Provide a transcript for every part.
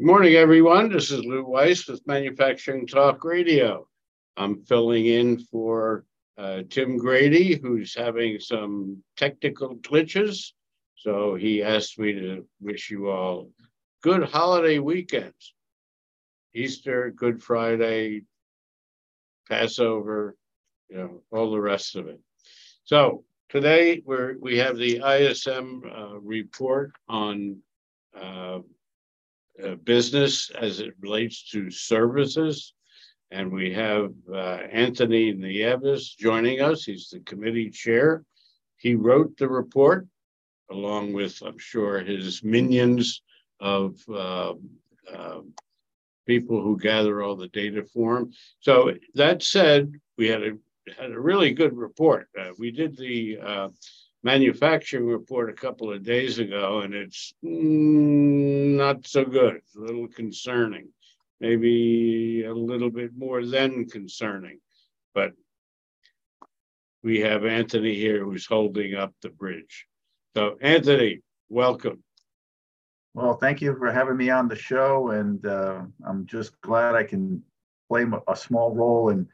Good morning, everyone. This is Lou Weiss with Manufacturing Talk Radio. I'm filling in for uh, Tim Grady, who's having some technical glitches. So he asked me to wish you all good holiday weekends. Easter, Good Friday, Passover, you know, all the rest of it. So today we're, we have the ISM uh, report on uh, uh, business as it relates to services. And we have uh, Anthony Nieves joining us. He's the committee chair. He wrote the report along with, I'm sure, his minions of uh, people who gather all the data for him. So that said, we had a had a really good report. Uh, we did the uh, manufacturing report a couple of days ago, and it's mm, not so good. It's a little concerning, maybe a little bit more than concerning. But we have Anthony here who's holding up the bridge. So, Anthony, welcome. Well, thank you for having me on the show, and uh, I'm just glad I can play a small role in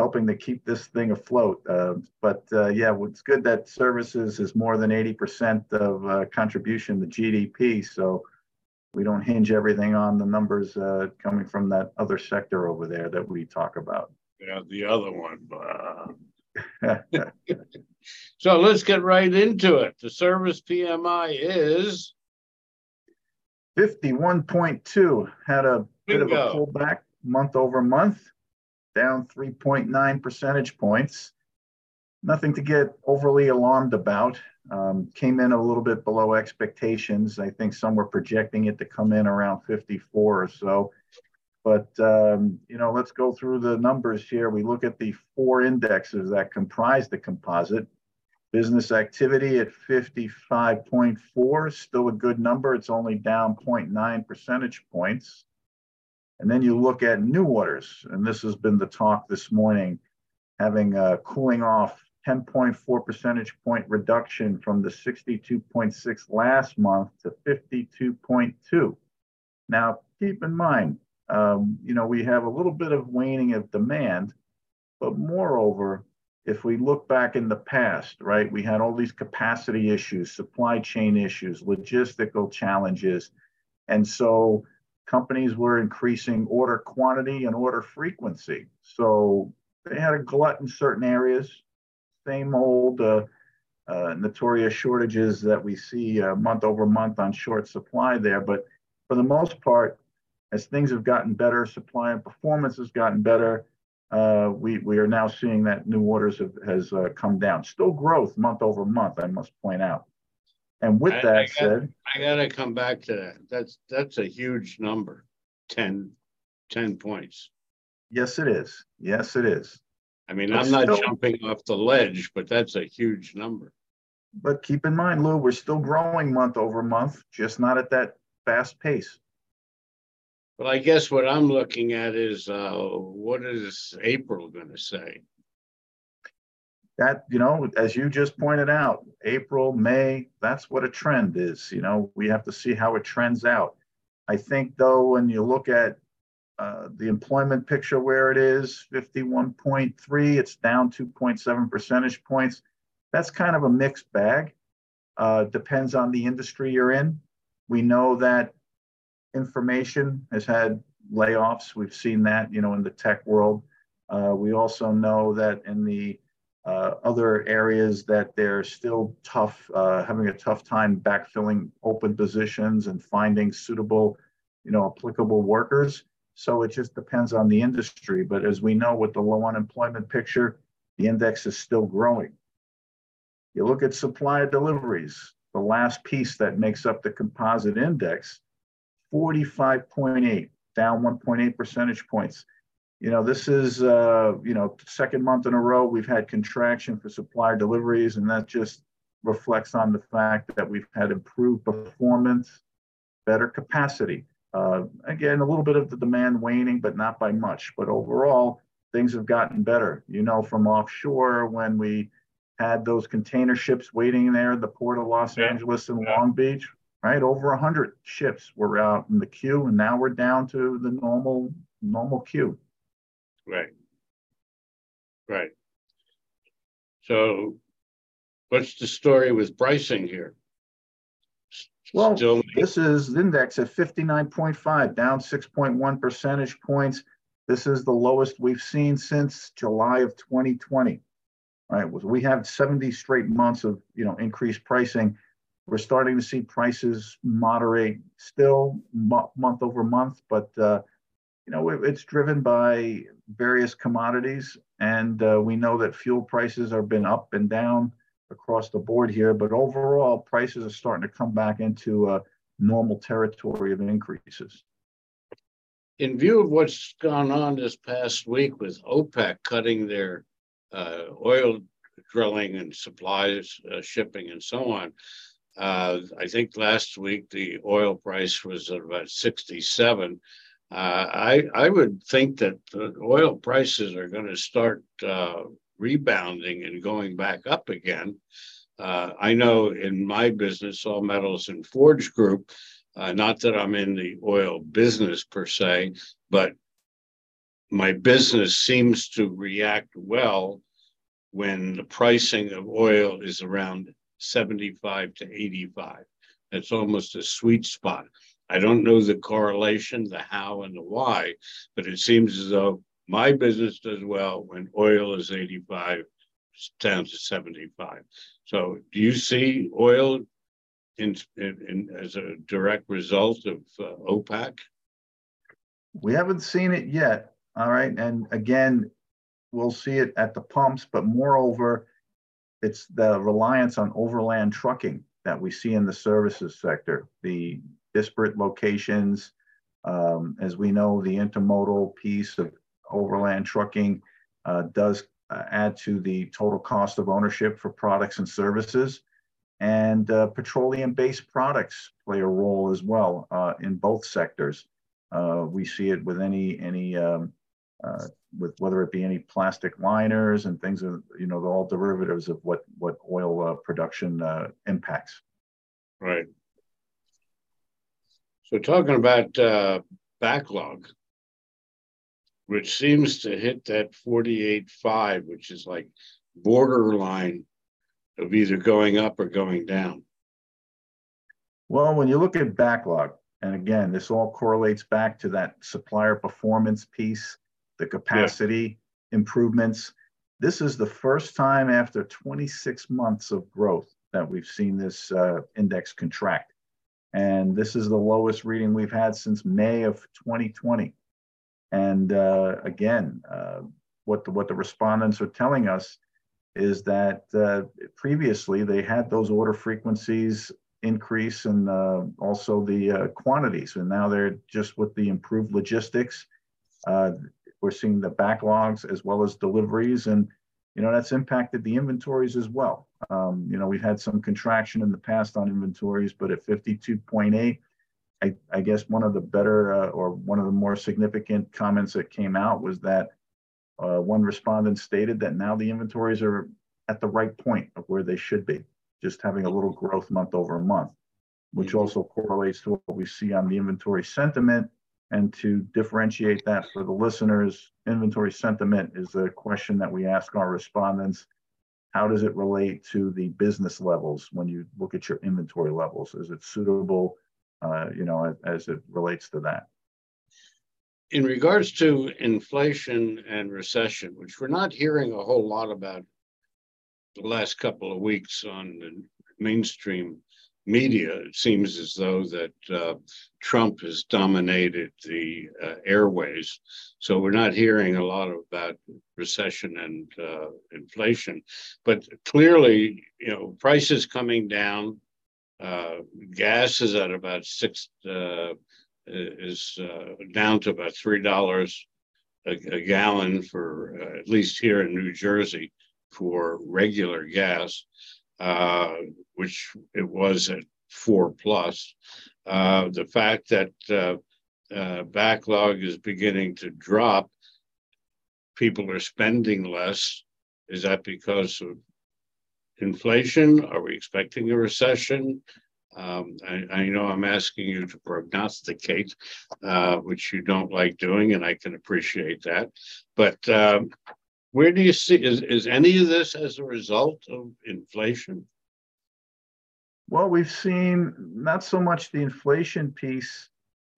helping to keep this thing afloat. Uh, but uh, yeah, it's good that services is more than 80% of uh, contribution to GDP. So we don't hinge everything on the numbers uh, coming from that other sector over there that we talk about. Yeah, the other one. so let's get right into it. The service PMI is 51.2. Had a Bingo. bit of a pullback month over month down 3.9 percentage points. Nothing to get overly alarmed about. Um, came in a little bit below expectations. I think some were projecting it to come in around 54 or so. But, um, you know, let's go through the numbers here. We look at the four indexes that comprise the composite. Business activity at 55.4, still a good number. It's only down 0.9 percentage points. And then you look at new orders, and this has been the talk this morning, having a cooling off 10.4 percentage point reduction from the 62.6 last month to 52.2. Now, keep in mind, um, you know, we have a little bit of waning of demand, but moreover, if we look back in the past, right, we had all these capacity issues, supply chain issues, logistical challenges. And so companies were increasing order quantity and order frequency. So they had a glut in certain areas, same old uh, uh, notorious shortages that we see uh, month over month on short supply there. But for the most part, as things have gotten better, supply and performance has gotten better. Uh, we we are now seeing that new orders have, has uh, come down. Still growth month over month, I must point out. And with I, that I got, said, I got to come back to that. That's that's a huge number, 10, 10 points. Yes, it is. Yes, it is. I mean, but I'm not still, jumping off the ledge, but that's a huge number. But keep in mind, Lou, we're still growing month over month, just not at that fast pace. Well, I guess what I'm looking at is uh, what is April going to say? That you know as you just pointed out april may that's what a trend is you know we have to see how it trends out. I think though when you look at uh, the employment picture where it is 51.3 it's down 2.7 percentage points. That's kind of a mixed bag. Uh, depends on the industry you're in. We know that information has had layoffs. We've seen that you know in the tech world. Uh, we also know that in the uh, other areas that they're still tough, uh, having a tough time backfilling open positions and finding suitable, you know, applicable workers. So it just depends on the industry. But as we know, with the low unemployment picture, the index is still growing. You look at supply deliveries, the last piece that makes up the composite index, 45.8, down 1.8 percentage points you know, this is, uh, you know, second month in a row we've had contraction for supplier deliveries, and that just reflects on the fact that we've had improved performance, better capacity. Uh, again, a little bit of the demand waning, but not by much. But overall, things have gotten better. You know, from offshore when we had those container ships waiting there, at the port of Los yeah. Angeles and yeah. Long Beach, right? Over a hundred ships were out in the queue, and now we're down to the normal normal queue. Right. Right. So, what's the story with pricing here? Well, Still... this is index at 59.5, down 6.1 percentage points. This is the lowest we've seen since July of 2020. Right, we have 70 straight months of you know increased pricing. We're starting to see prices moderate still month over month, but uh, you know it's driven by various commodities, and uh, we know that fuel prices have been up and down across the board here, but overall prices are starting to come back into a normal territory of increases. In view of what's gone on this past week with OPEC cutting their uh, oil drilling and supplies, uh, shipping, and so on, uh, I think last week the oil price was at about 67. Uh, I I would think that oil prices are going to start uh, rebounding and going back up again. Uh, I know in my business, All Metals and Forge Group, uh, not that I'm in the oil business per se, but my business seems to react well when the pricing of oil is around 75 to 85. That's almost a sweet spot. I don't know the correlation, the how and the why, but it seems as though my business does well when oil is 85 down to 75. So do you see oil in, in, in as a direct result of uh, OPEC? We haven't seen it yet. All right. And again, we'll see it at the pumps, but moreover, it's the reliance on overland trucking that we see in the services sector, the disparate locations. Um, as we know, the intermodal piece of overland trucking uh, does uh, add to the total cost of ownership for products and services. And uh, petroleum based products play a role as well uh, in both sectors. Uh, we see it with any, any um, uh, with whether it be any plastic liners and things, of, you know, they're all derivatives of what, what oil production impacts. Right. So talking about backlog, which seems to hit that 48.5, which is like borderline of either going up or going down. Well, when you look at backlog, and again, this all correlates back to that supplier performance piece, the capacity yeah. improvements. This is the first time after 26 months of growth that we've seen this uh, index contract. And this is the lowest reading we've had since May of 2020. And uh, again, uh, what the, what the respondents are telling us is that uh, previously they had those order frequencies increase and uh, also the uh, quantities, and now they're just with the improved logistics. Uh, we're seeing the backlogs as well as deliveries, and you know that's impacted the inventories as well. Um, you know we've had some contraction in the past on inventories, but at 52.8 I, I guess one of the better uh, or one of the more significant comments that came out was that uh, one respondent stated that now the inventories are at the right point of where they should be, just having a little growth month over month, which mm-hmm. also correlates to what we see on the inventory sentiment. And to differentiate that for the listeners, inventory sentiment is a question that we ask our respondents. How does it relate to the business levels when you look at your inventory levels? Is it suitable? uh, you know, as, as it relates to that. In regards to inflation and recession, which we're not hearing a whole lot about the last couple of weeks on the mainstream media, it seems as though that uh, Trump has dominated the uh, airways. So we're not hearing a lot about recession and uh, inflation. But clearly, you know, prices coming down, uh, gas is at about six, uh, is uh, down to about three dollars a, a, gallon for at least here in New Jersey for regular gas, uh, which it was at four plus. Uh, the fact that backlog is beginning to drop, people are spending less. Is that because of inflation? Are we expecting a recession? Um, I, I know I'm asking you to prognosticate, uh, which you don't like doing, and I can appreciate that. But um, where do you see is, is any of this as a result of inflation? Well, we've seen not so much the inflation piece,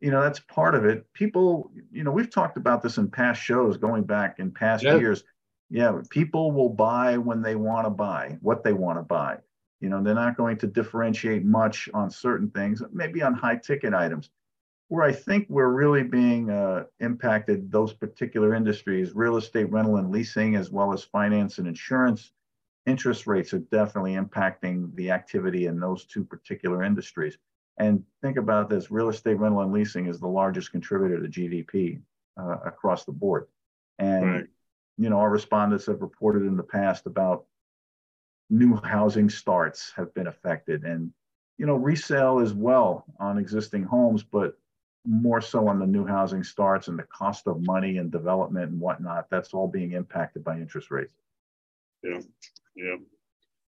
you know, that's part of it. People, you know, we've talked about this in past shows going back in past yeah. years. Yeah, people will buy when they want to buy, what they want to buy. You know, they're not going to differentiate much on certain things, maybe on high ticket items. Where I think we're really being uh, impacted, those particular industries, real estate, rental, and leasing, as well as finance and insurance, interest rates are definitely impacting the activity in those two particular industries. And think about this real estate, rental, and leasing is the largest contributor to GDP uh, across the board. And, right. you know, our respondents have reported in the past about new housing starts have been affected and, you know, resale as well on existing homes, but more so on the new housing starts and the cost of money and development and whatnot. That's all being impacted by interest rates. Yeah. Yeah.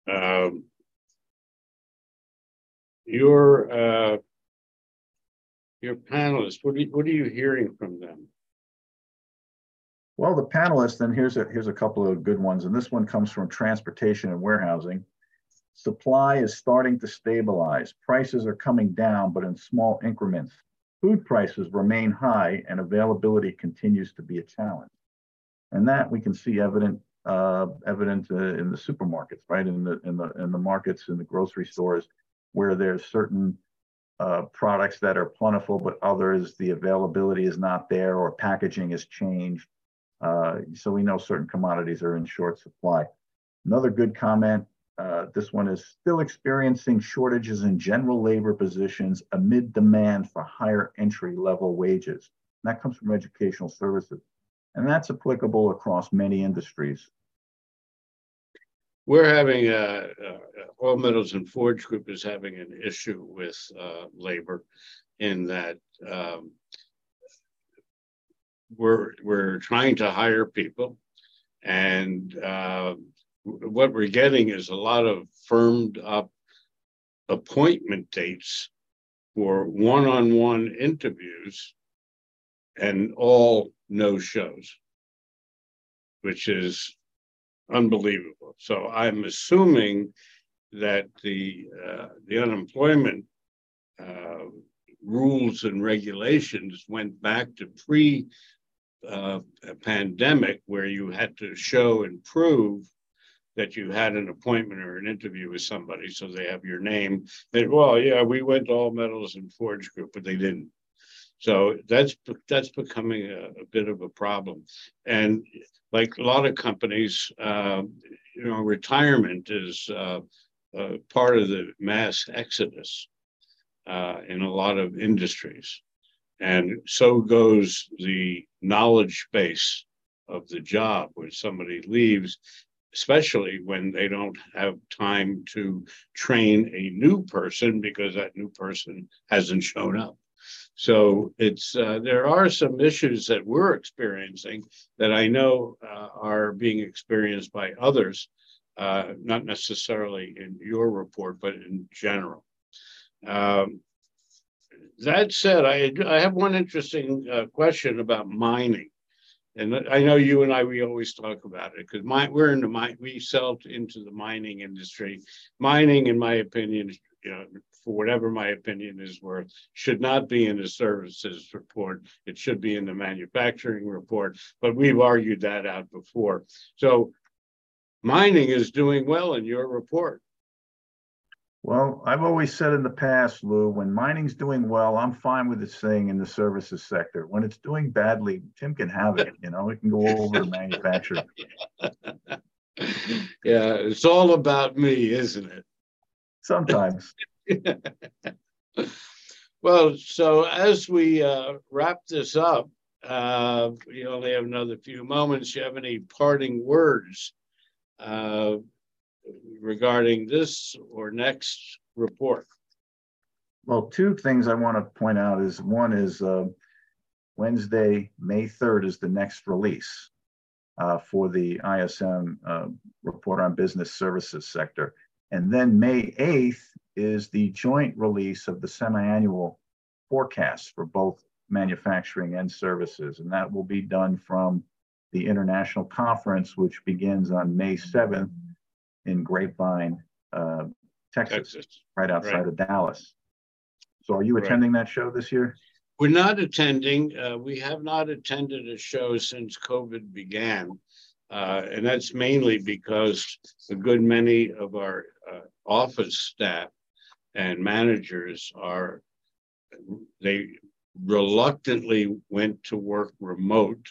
Um, your uh, your panelists, what are you, what are you hearing from them? Well, the panelists, and here's a here's a couple of good ones, and this one comes from transportation and warehousing. Supply is starting to stabilize. Prices are coming down, but in small increments. Food prices remain high, and availability continues to be a challenge. And that we can see evident uh, evident uh, in the supermarkets, right? In the in the in the markets, in the grocery stores, where there's certain uh, products that are plentiful, but others the availability is not there or packaging has changed. Uh, so we know certain commodities are in short supply. Another good comment. Uh, this one is still experiencing shortages in general labor positions amid demand for higher entry level wages. And that comes from educational services. And that's applicable across many industries. We're having, uh, uh, All Metals and Forge Group is having an issue with uh, labor in that um, we're, we're trying to hire people and uh, what we're getting is a lot of firmed up appointment dates for one-on-one interviews and all no shows, which is unbelievable. So I'm assuming that the uh, the unemployment uh, rules and regulations went back to pre uh, pandemic, where you had to show and prove that you had an appointment or an interview with somebody, so they have your name. Well, yeah, we went to All Metals and Forge Group, but they didn't. So that's that's becoming a, a bit of a problem, and like a lot of companies, uh, you know, retirement is uh, uh, part of the mass exodus uh, in a lot of industries. And so goes the knowledge base of the job when somebody leaves, especially when they don't have time to train a new person because that new person hasn't shown up. So it's uh, there are some issues that we're experiencing that I know uh, are being experienced by others, uh, not necessarily in your report, but in general. Um, that said, I, I have one interesting uh, question about mining. And I know you and I, we always talk about it because we're in the mine, we sell into the mining industry. Mining, in my opinion, you know, for whatever my opinion is worth, should not be in the services report. It should be in the manufacturing report, but we've argued that out before. So mining is doing well in your report. Well, I've always said in the past, Lou, when mining's doing well, I'm fine with it staying in the services sector. When it's doing badly, Tim can have it. You know, it can go over to manufacturing. yeah, it's all about me, isn't it? Sometimes. well, so as we uh, wrap this up, uh, we only have another few moments. You have any parting words uh, regarding this or next report? Well, two things I want to point out is one is uh, Wednesday, May 3rd is the next release uh, for the ISM uh, report on business services sector. And then May 8th is the joint release of the semi-annual forecast for both manufacturing and services. And that will be done from the international conference, which begins on May 7th in Grapevine, uh, Texas, Texas, right outside right. of Dallas. So are you attending right. that show this year? We're not attending. Uh, we have not attended a show since COVID began. Uh, and that's mainly because a good many of our uh, office staff and managers are, they reluctantly went to work remote,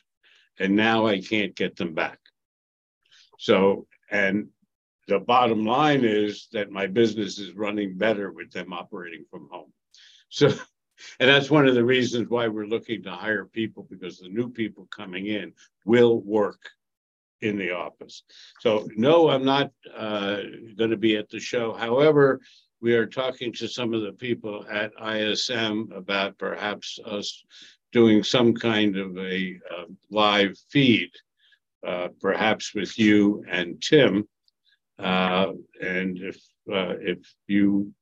and now I can't get them back. So, and the bottom line is that my business is running better with them operating from home. So, and that's one of the reasons why we're looking to hire people because the new people coming in will work in the office. So, no, I'm not uh, going to be at the show. However, we are talking to some of the people at ISM about perhaps us doing some kind of a uh, live feed, uh, perhaps with you and Tim. Uh, and if uh, if you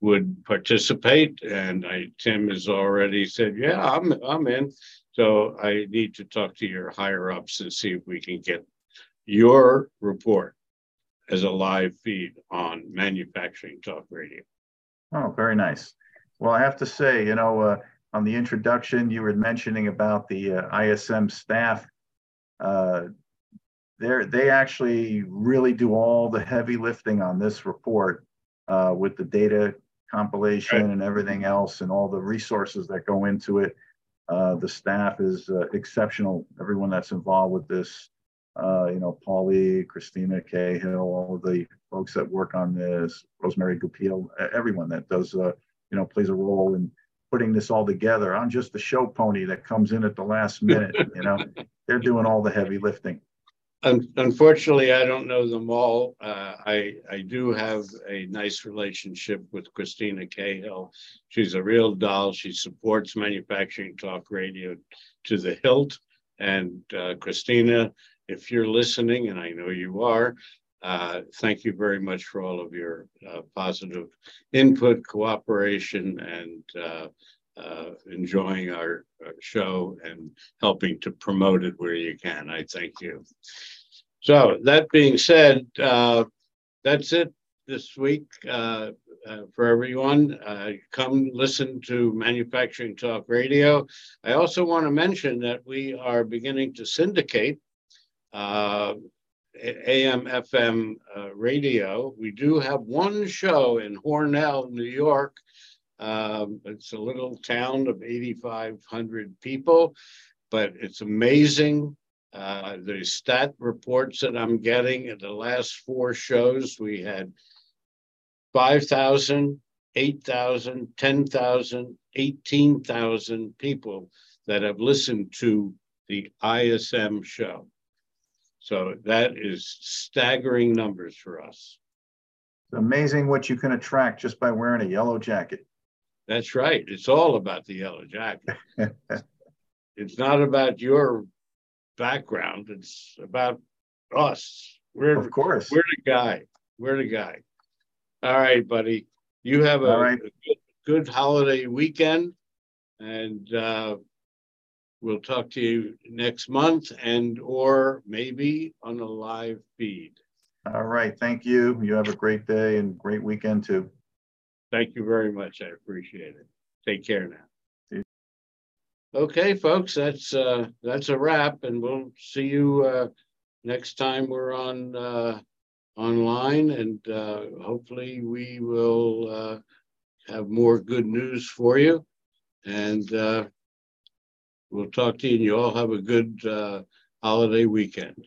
would participate, and I Tim has already said, yeah, I'm I'm in. So I need to talk to your higher ups and see if we can get your report as a live feed on manufacturing talk radio. Oh, very nice. Well, I have to say, you know, uh, on the introduction, you were mentioning about the uh, ISM staff. They they actually really do all the heavy lifting on this report uh, with the data compilation right. and everything else and all the resources that go into it. Uh, the staff is uh, exceptional. Everyone that's involved with this uh, you know, Paulie, Christina Cahill, all of the folks that work on this, Rosemary Goupil, everyone that does, uh, you know, plays a role in putting this all together. I'm just the show pony that comes in at the last minute. you know, they're doing all the heavy lifting. Unfortunately, I don't know them all. Uh, I I do have a nice relationship with Christina Cahill. She's a real doll. She supports manufacturing talk radio to the hilt. And uh, Christina if you're listening, and I know you are, uh, thank you very much for all of your uh, positive input, cooperation, and uh, uh enjoying our, our, show and helping to promote it where you can. I thank you. So, that being said, uh, that's it this week uh, for everyone. come listen to Manufacturing Talk Radio. I also want to mention that we are beginning to syndicate uh, AM FM uh, radio. We do have one show in Hornell, New York. Um, it's a little town of 8,500 people, but it's amazing. Uh, the stat reports that I'm getting at the last four shows, we had 5,000, 8,000, 10,000, 18,000 people that have listened to the ISM show. So that is staggering numbers for us. It's amazing what you can attract just by wearing a yellow jacket. That's right. It's all about the yellow jacket. it's not about your background. It's about us. We're of course we're the guy. We're the guy. All right, buddy. You have a, right. a good, good, holiday weekend, and uh, We'll talk to you next month and or maybe on a live feed. All right. Thank you. You have a great day and great weekend too. Thank you very much. I appreciate it. Take care now. Okay, folks, that's uh, that's a wrap, and we'll see you uh, next time we're on uh, online, and uh, hopefully we will uh, have more good news for you. And uh, We'll talk to you, and you all have a good uh, holiday weekend.